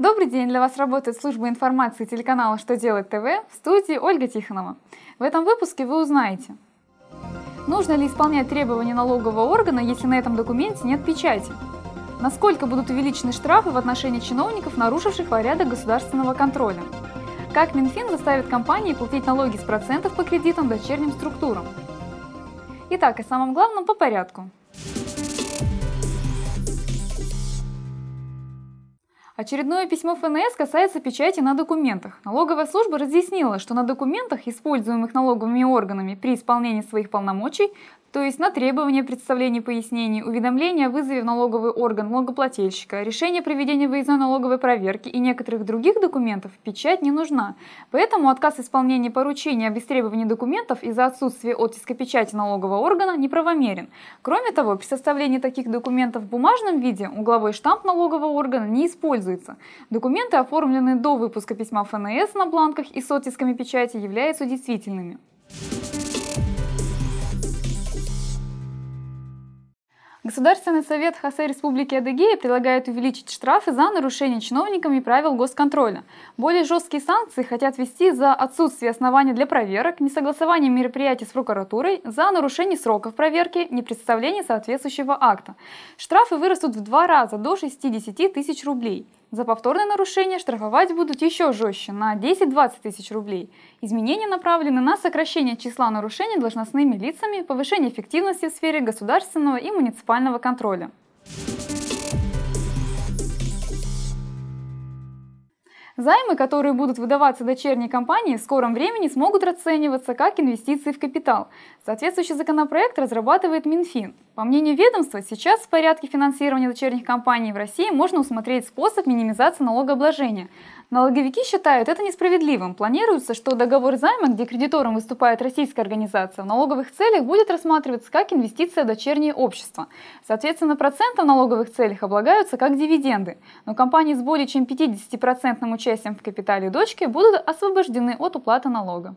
Добрый день! Для вас работает служба информации телеканала «Что делать ТВ» в студии Ольга Тихонова. В этом выпуске вы узнаете, нужно ли исполнять требования налогового органа, если на этом документе нет печати, насколько будут увеличены штрафы в отношении чиновников, нарушивших порядок государственного контроля, как Минфин заставит компании платить налоги с процентов по кредитам дочерним структурам. Итак, о самом главном по порядку. Очередное письмо ФНС касается печати на документах. Налоговая служба разъяснила, что на документах, используемых налоговыми органами при исполнении своих полномочий, то есть на требование представления пояснений, уведомления о вызове в налоговый орган налогоплательщика, решение проведения выездной налоговой проверки и некоторых других документов печать не нужна. Поэтому отказ исполнения поручения об истребовании документов из-за отсутствия оттиска печати налогового органа неправомерен. Кроме того, при составлении таких документов в бумажном виде угловой штамп налогового органа не используется. Документы, оформленные до выпуска письма ФНС на бланках и с оттисками печати, являются действительными. Государственный совет Хосе Республики Адыгея предлагает увеличить штрафы за нарушение чиновниками правил госконтроля. Более жесткие санкции хотят ввести за отсутствие оснований для проверок, несогласование мероприятий с прокуратурой, за нарушение сроков проверки, непредставление соответствующего акта. Штрафы вырастут в два раза до 60 тысяч рублей. За повторное нарушение штрафовать будут еще жестче, на 10-20 тысяч рублей. Изменения направлены на сокращение числа нарушений должностными лицами, повышение эффективности в сфере государственного и муниципального контроля. Займы, которые будут выдаваться дочерней компании, в скором времени смогут расцениваться как инвестиции в капитал. Соответствующий законопроект разрабатывает Минфин. По мнению ведомства, сейчас в порядке финансирования дочерних компаний в России можно усмотреть способ минимизации налогообложения. Налоговики считают это несправедливым. Планируется, что договор займа, где кредитором выступает российская организация, в налоговых целях будет рассматриваться как инвестиция в дочернее общество. Соответственно, проценты в налоговых целях облагаются как дивиденды. Но компании с более чем 50% участием в капитале дочки будут освобождены от уплаты налога.